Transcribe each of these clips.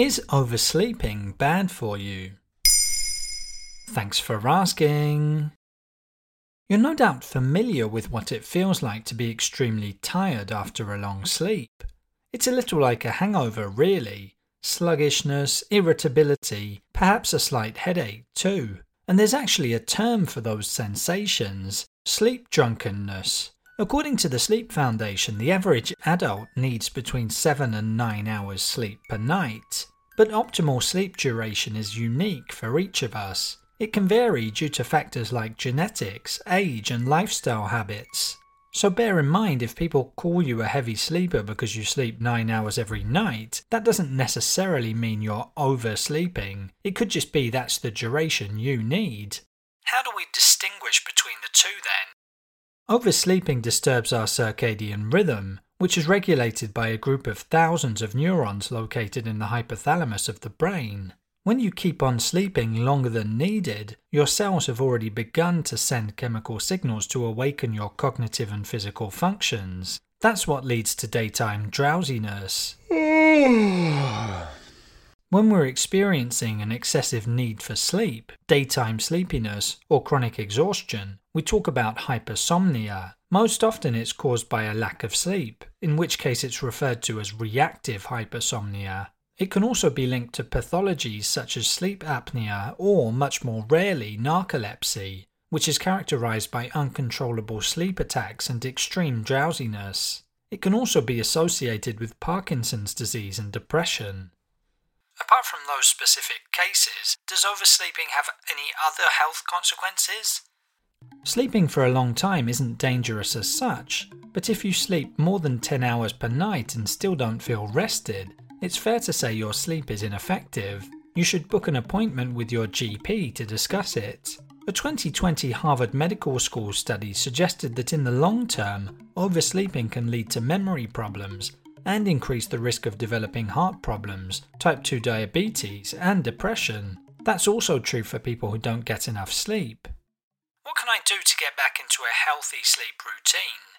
Is oversleeping bad for you? Thanks for asking. You're no doubt familiar with what it feels like to be extremely tired after a long sleep. It's a little like a hangover, really. Sluggishness, irritability, perhaps a slight headache too. And there's actually a term for those sensations sleep drunkenness. According to the Sleep Foundation, the average adult needs between 7 and 9 hours sleep per night. But optimal sleep duration is unique for each of us. It can vary due to factors like genetics, age, and lifestyle habits. So bear in mind if people call you a heavy sleeper because you sleep 9 hours every night, that doesn't necessarily mean you're oversleeping. It could just be that's the duration you need. How do we distinguish between the two then? Oversleeping disturbs our circadian rhythm, which is regulated by a group of thousands of neurons located in the hypothalamus of the brain. When you keep on sleeping longer than needed, your cells have already begun to send chemical signals to awaken your cognitive and physical functions. That's what leads to daytime drowsiness. When we're experiencing an excessive need for sleep, daytime sleepiness, or chronic exhaustion, we talk about hypersomnia. Most often it's caused by a lack of sleep, in which case it's referred to as reactive hypersomnia. It can also be linked to pathologies such as sleep apnea or, much more rarely, narcolepsy, which is characterized by uncontrollable sleep attacks and extreme drowsiness. It can also be associated with Parkinson's disease and depression. Apart from those specific cases, does oversleeping have any other health consequences? Sleeping for a long time isn't dangerous as such, but if you sleep more than 10 hours per night and still don't feel rested, it's fair to say your sleep is ineffective. You should book an appointment with your GP to discuss it. A 2020 Harvard Medical School study suggested that in the long term, oversleeping can lead to memory problems and increase the risk of developing heart problems, type 2 diabetes, and depression. That's also true for people who don't get enough sleep. What can I do to get back into a healthy sleep routine?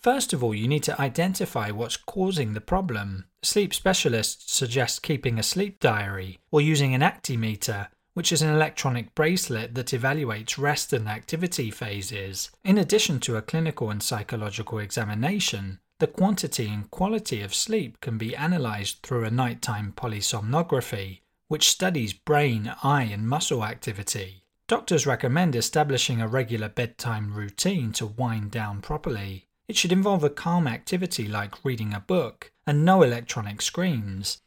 First of all, you need to identify what's causing the problem. Sleep specialists suggest keeping a sleep diary or using an actimeter, which is an electronic bracelet that evaluates rest and activity phases. In addition to a clinical and psychological examination, the quantity and quality of sleep can be analyzed through a nighttime polysomnography, which studies brain, eye, and muscle activity. Doctors recommend establishing a regular bedtime routine to wind down properly. It should involve a calm activity like reading a book and no electronic screens.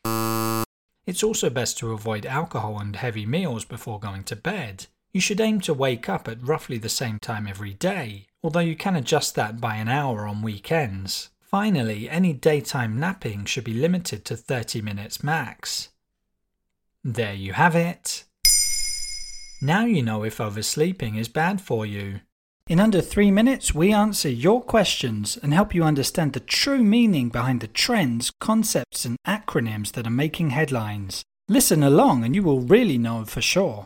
It's also best to avoid alcohol and heavy meals before going to bed. You should aim to wake up at roughly the same time every day, although you can adjust that by an hour on weekends. Finally, any daytime napping should be limited to 30 minutes max. There you have it. Now you know if oversleeping is bad for you. In under three minutes, we answer your questions and help you understand the true meaning behind the trends, concepts, and acronyms that are making headlines. Listen along and you will really know for sure.